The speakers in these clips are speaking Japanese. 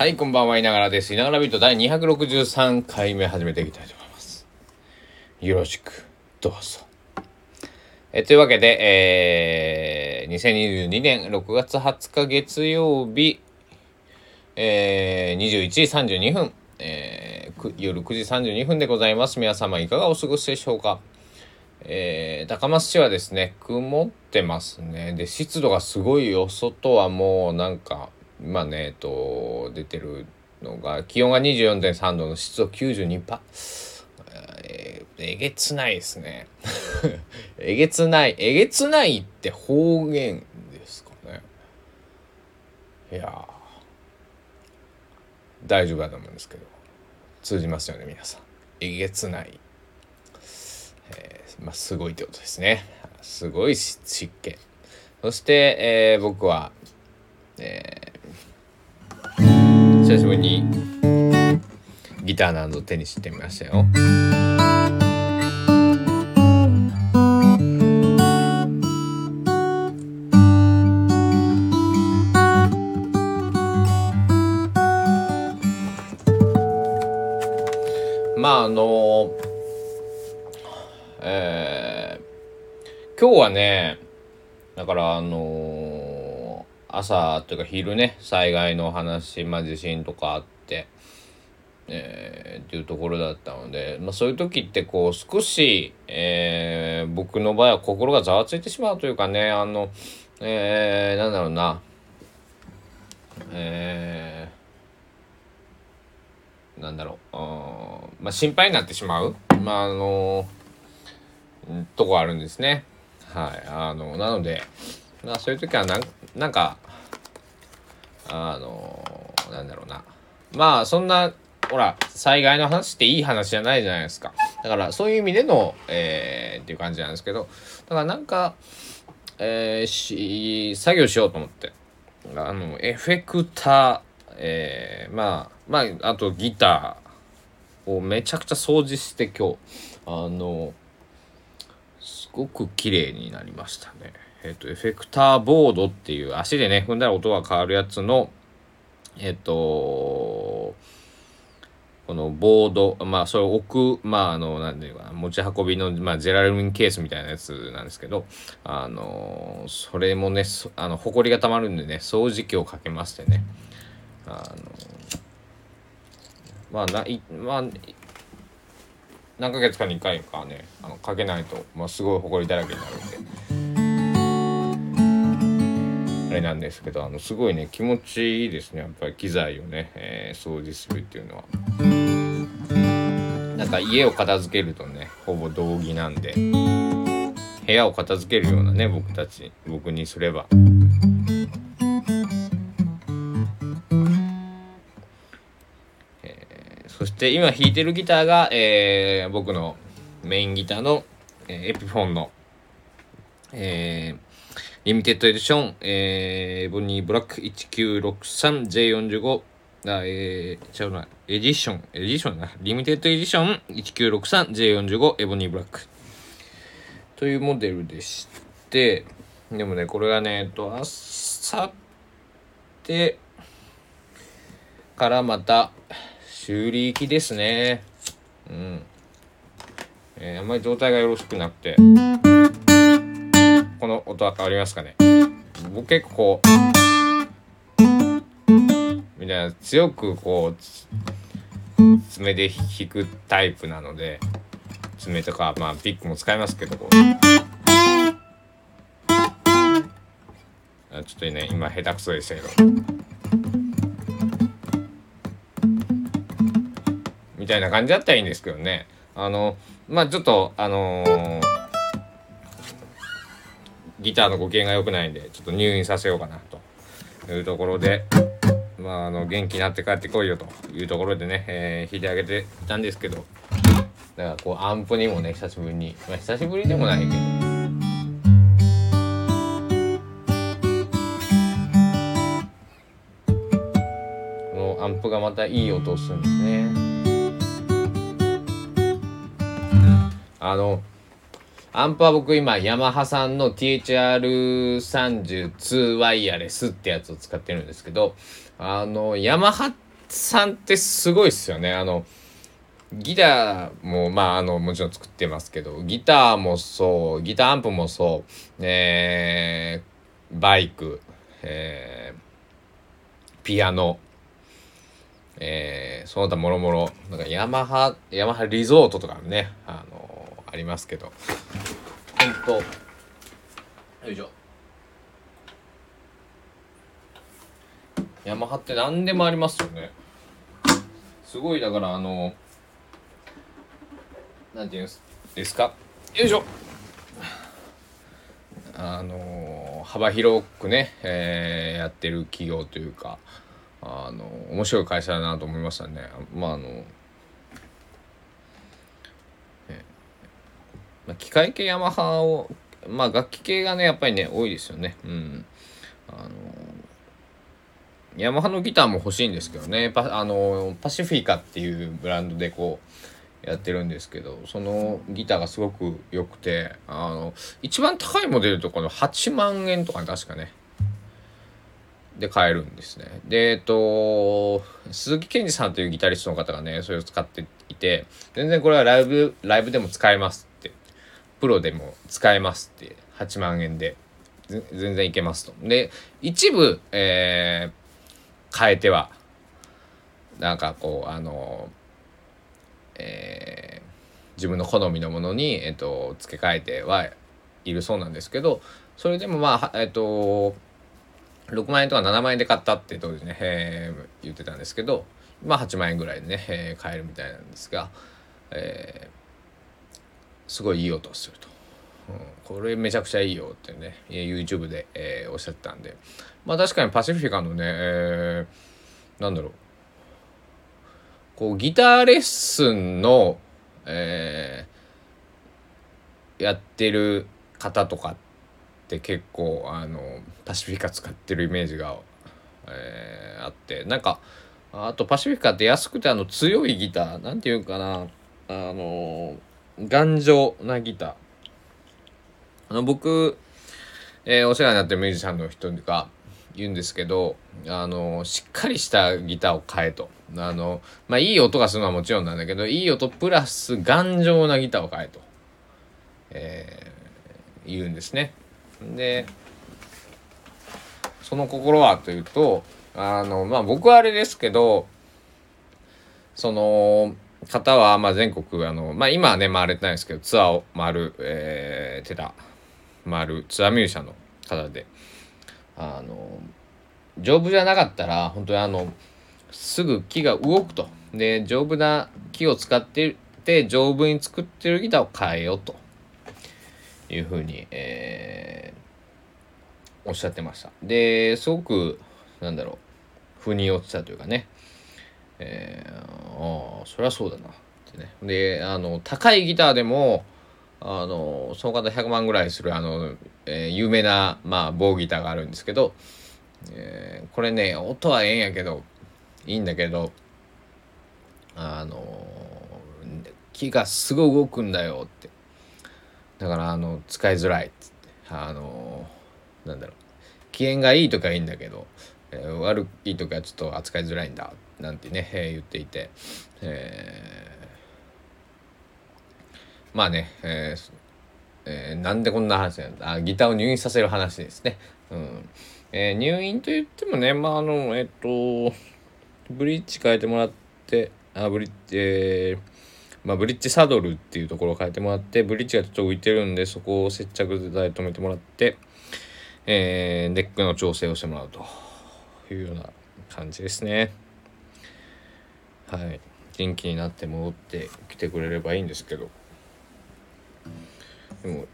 はい、こんばんは、いながらです。いながらビート第263回目始めていきたいと思います。よろしく、どうぞ。えというわけで、えー、2022年6月20日月曜日、えー、21時32分、えー、夜9時32分でございます。皆様いかがお過ごしでしょうかえー、高松市はですね、曇ってますね。で、湿度がすごいよ。外はもうなんか、今ね、えっと、出てるのが、気温が24.3度の湿度92%。えー、えげつないですね。えげつない。えげつないって方言ですかね。いや大丈夫だと思うんですけど。通じますよね、皆さん。えげつない。えーまあ、すごいってことですね。すごい湿気。そして、えー僕は、えー久しぶりにギターなど手にしてみましたよ。まああのえー今日はねだからあの朝というか昼ね災害の話、まあ、地震とかあって、えーっていうところだったので、まあ、そういう時ってこう少し、えー僕の場合は心がざわついてしまうというかねあの、えーなんだろうなえーなんだろうあまあ心配になってしまうまああのうんとこあるんですね。はいあのなのでまあそういう時はなんなんかあのなんだろうな。まあそんなほら災害の話っていい話じゃないじゃないですか。だからそういう意味でのえーっていう感じなんですけど。だからなんかえーし作業しようと思って。あのエフェクターえーまあまああとギターをめちゃくちゃ掃除して今日。あのすごく綺麗になりましたね。えっ、と、エフェクターボードっていう足でね、踏んだら音が変わるやつの、えっ、と、このボード、まあ、それを置く、まあ、あの、なんていうか、持ち運びの、まあ、ジェラルミンケースみたいなやつなんですけど、あの、それもね、そあの、埃が溜まるんでね、掃除機をかけましてね、あの、まあ、ない、まあ、何ヶ月かに1回かねあのかけないと、まあ、すごい埃だらけになるんで。あれなんですけどあのすごいね気持ちいいですねやっぱり機材をね、えー掃除するっていうのは。なんか家を片付けるとねほぼ同義なんで。部屋を片付けるようなね僕たち僕にすれば。そして今弾いてるギターが、えー僕のメインギターの、えー Epiphone の、えーリミテッドエディション、えー、 Ebony Black 1963J45 あ、えー、ちゃうな、エディション、エディションな、 Limited Edition 1963J45 Ebony Blackというモデルでして、でもね、これがね、えっと、あさってからまた修理行きですね。うん。えーあんまり状態がよろしくなくて、この音は変わりますかね？僕結構こう、みたいな強くこう、爪で弾くタイプなので、爪とか、まあピックも使いますけど、こう。あちょっとね、今下手くそでしたけど。みたいな感じだったらいいんですけどね。あの、まあちょっと、あのーギターのご機嫌が良くないんで、ちょっと入院させようかな、と。いうところで、まあ、あの、元気になって帰ってこいよ、と。いうところでね、えー弾いてあげてたんですけど、だからこう、アンプにもね、久しぶりに、まあ久しぶりでもないけど、このアンプがまたいい音をするんですね。あの、アンプは僕今ヤマハさんの THR32 ワイヤレスってやつを使ってるんですけど、あの、ヤマハさんってすごいっすよね。あのギターもまああのもちろん作ってますけどギターもそうギターアンプもそう。えー、バイクえー、ピアノえー、その他もろもろ。なんかヤマハヤマハリゾートとかねあの、ありますけど。ほんとよいしょ。ヤマハって何でもありますよね。すごいだからあのなんていうんですか？よいしょ。あの幅広くね、えー、やってる企業というかあの面白い会社だなと思いましたね。まああの、まあ、機械系ヤマハをまあ楽器系がねやっぱりね多いですよね。うん。あのヤマハのギターも欲しいんですけどね。パあのパシフィカっていうブランドでこうやってるんですけどそのギターがすごく良くてあの一番高いモデルとかの8万円とか確かね。で買えるんですね。でえっと鈴木健二さんというギタリストの方がねそれを使っていて全然これはライブライブでも使えますってプロでも使えますって8万円で。全然いけますと。で一部えー変えてはなんかこうあのえー、自分の好みのものに、えっと、付け替えてはいるそうなんですけどそれでもまあえっと6万円とか7万円で買ったって当時ね、えー、言ってたんですけどまあ8万円ぐらいでね、えー、買えるみたいなんですが、えー、すごいいい音すると。うん、これめちゃくちゃいいよってね YouTube で、えー、おっしゃってたんで。まあ確かにパシフィカのね、えー、なんだろう。こうギターレッスンの、えー、やってる方とかって結構あのパシフィカ使ってるイメージが、えー、あって。なんかあとパシフィカって安くてあの強いギターなんていうかな。あの頑丈なギター。あの僕、えー、お世話になってるミュージシャンの人が言うんですけどあのしっかりしたギターを買えと。あのまあいい音がするのはもちろんなんだけどいい音プラス頑丈なギターを買えと、えー、言うんですね。でその心はというとあのまあ僕はあれですけどその方はまあ全国あのまあ今はね回れてないんですけどツアーを回る、えー、寺回るツアーミュージシャンの方であの丈夫じゃなかったら本当にあのすぐ木が動くと。で丈夫な木を使ってて丈夫に作ってるギターを変えようと。いうふうに、えー、おっしゃってました。ですごくなんだろう腑に落ちたというかね。えー、ああそりゃそうだな。ってね。であの高いギターでもあのその方100万ぐらいするあの、えー、有名な、まあ、棒ギターがあるんですけど、えー、これね音はええんやけどいいんだけどあの木がすごい動くんだよって。だからあの使いづらいっって。あのなんだろう。機嫌がいい時はいいんだけど、えー、悪い時はちょっと扱いづらいんだ。ってなんてね、えー、言っていて、えーまあね、えーえー、なんでこんな話なんだあギターを入院させる話ですね。うんえー、入院と言ってもね、まああの、えっ、と、ブリッジ変えてもらって、あブリッジ、えー、まあ、ブリッジサドルっていうところを変えてもらって、ブリッジがちょっと浮いてるんで、そこを接着剤止めてもらって、えー、ネックの調整をしてもらうというような感じですね。はい。元気になって戻ってきてくれればいいんですけど。でも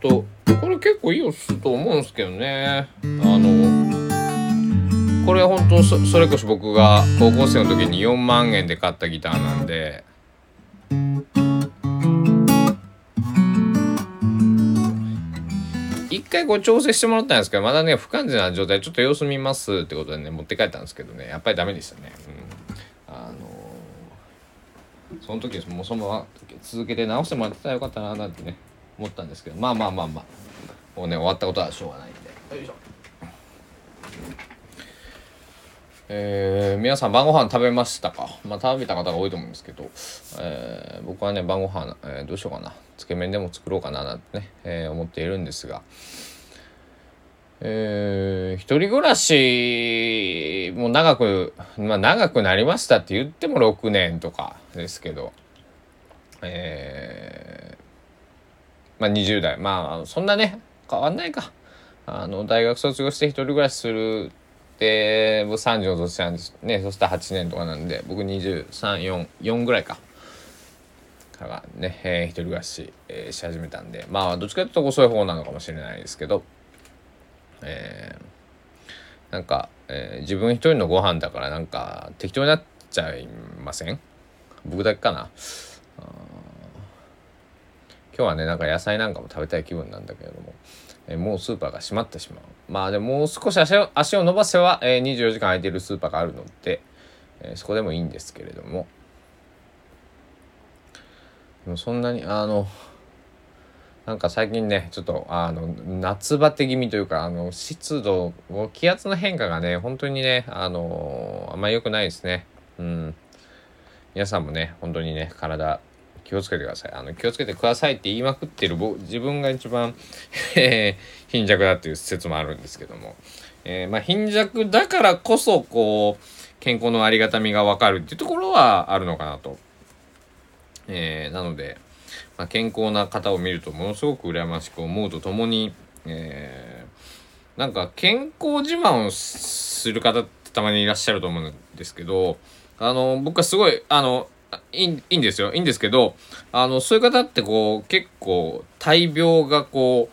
とこれ結構いい音すと思うんですけどねあのこれ本当そそれこそ僕が高校生の時に4万円で買ったギターなんで一回こう調整してもらったんですけどまだね不完全な状態ちょっと様子見ますってことでね持って帰ったんですけどねやっぱりダメでしたね。うん、あのその時もうそのまま続けて直してもらってたらよかったななんてね思ったんですけどまあまあまあまあもうね終わったことはしょうがないんで。よいしょ。えー、皆さん晩ご飯食べましたか？まあ食べた方が多いと思うんですけど、えー、僕はね晩ご飯、えー、どうしようかな。つけ麺でも作ろうかななんてね、えー、思っているんですがえー、一人暮らしも長くまあ長くなりましたって言っても6年とかですけど。えー、まあ20代。まあそんなね変わんないか。あの大学卒業して一人暮らしするで僕30の年なんですねそしたら8年とかなんで僕234ぐらいか。からね、えー、一人暮らし、えー、し始めたんで。まあどっちかというと遅い方なのかもしれないですけど。えー、なんか、えー、自分一人のご飯だからなんか適当になっちゃいません？僕だけかな？今日はねなんか野菜なんかも食べたい気分なんだけれども、えー、もうスーパーが閉まってしまう。まあでももう少し足を足を伸ばせば、えー、24時間空いてるスーパーがあるので、えー、そこでもいいんですけれども。でもそんなにあのなんか最近ねちょっとあの夏バテ気味というかあの湿度気圧の変化がね本当にねあのあんまり良くないですねうん皆さんもね本当にね体気をつけてください。あの気をつけてくださいって言いまくってる自分が一番貧弱だっていう説もあるんですけども、えー、まあ、貧弱だからこそこう健康のありがたみが分かるっていうところはあるのかなと。えー、なので、まあ、健康な方を見るとものすごく羨ましく思うとともに、えー、なんか健康自慢をする方ってたまにいらっしゃると思うんですけどあの僕はすごいあのいいいんですよ。いいんですけどあのそういう方ってこう結構大病がこ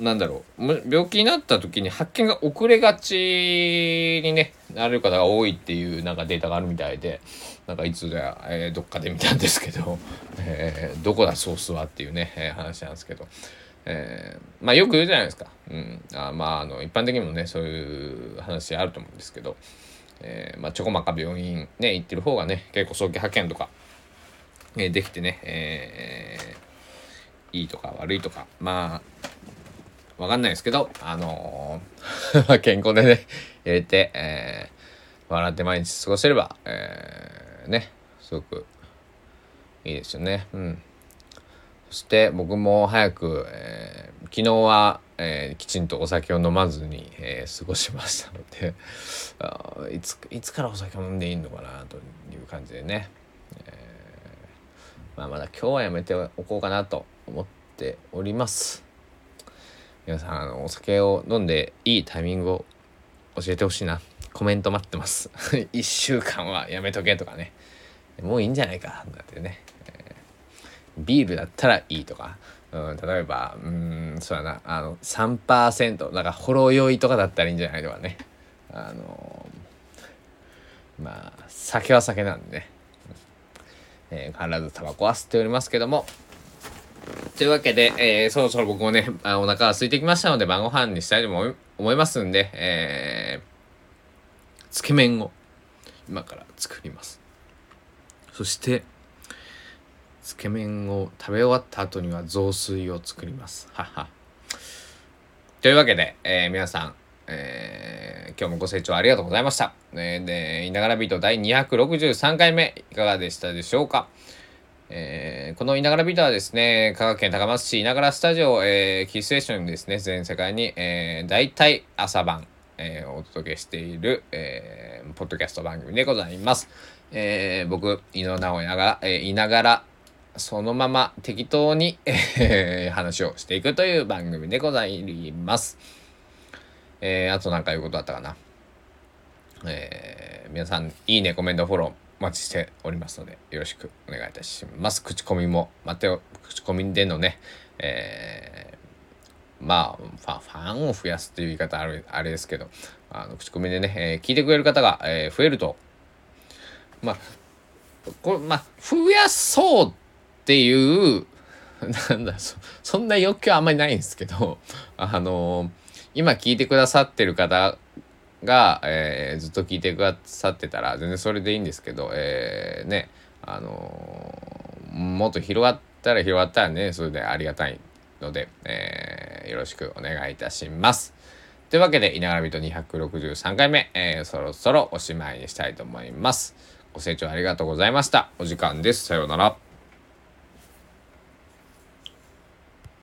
うなんだろう病気になった時に発見が遅れがちにねなれる方が多いっていうなんかデータがあるみたいでなんかいつだ、えー、どっかで見たんですけど、えー、どこだソースはっていうね、えー、話なんですけど、えー、まあよく言うじゃないですか、うん、あまああの一般的にもねそういう話あると思うんですけど。えー、まあ、ちょこまか病院ね、行ってる方がね、結構早期発見とか、えー、できてね、えー、いいとか悪いとか、まあ、わかんないですけど、あのー、健康でね、入れて、えー、笑って毎日過ごせれば、えー、ね、すごくいいですよね。うん。そして僕も早く、えー、昨日は、えー、きちんとお酒を飲まずに、えー、過ごしましたので いついつからお酒を飲んでいいのかなという感じでね、えー、まあ、まだ今日はやめておこうかなと思っております皆さんあのお酒を飲んでいいタイミングを教えてほしいな。コメント待ってます。1週間はやめとけとかね。もういいんじゃないか。なんてね。ビールだったらいいとか、うん、例えばうんそうやな。あの3%なんかほろ酔いとかだったらいいんじゃないとかね。あのまあ酒は酒なんでね、えー、必ずタバコは吸っておりますけども。というわけで、えー、そろそろ僕もねあお腹が空いてきましたので晩ご飯にしたいと思いますんで、えー、つけ麺を今から作りますそしてつけ麺を食べ終わった後には雑炊を作ります。はは。というわけで、えー、皆さん、えー、今日もご清聴ありがとうございました。えー、で、いながらビート第263回目、いかがでしたでしょうか？えー、このいながらビートはですね、香川県高松市いながらスタジオ、えー、キーステーションですね、全世界に、えー、大体朝晩、えー、お届けしている、えー、ポッドキャスト番組でございます。えー、僕、井野直哉が、えー、いながらそのまま適当に、えー、話をしていくという番組でございます。えー、あと何か言うことあったかな。えー、皆さん、いいね、コメント、フォロー、お待ちしておりますので、よろしくお願いいたします。口コミも、待って口コミでのね、えー、まあファ、ンを増やすっていう言い方あるあれですけど、あの口コミでね、えー、聞いてくれる方が、えー、増えると、まあ、これ、まあ、増やそうっていう なんだそそんな欲求はあんまりないんですけどあの今聞いてくださってる方が、えー、ずっと聞いてくださってたら全然それでいいんですけど、えー、ねあのもっと広がったら広がったらねそれでありがたいので、えー、よろしくお願いいたします。というわけで、稲柄人263回目、えー、そろそろおしまいにしたいと思います。ご清聴ありがとうございました。お時間です。さようなら。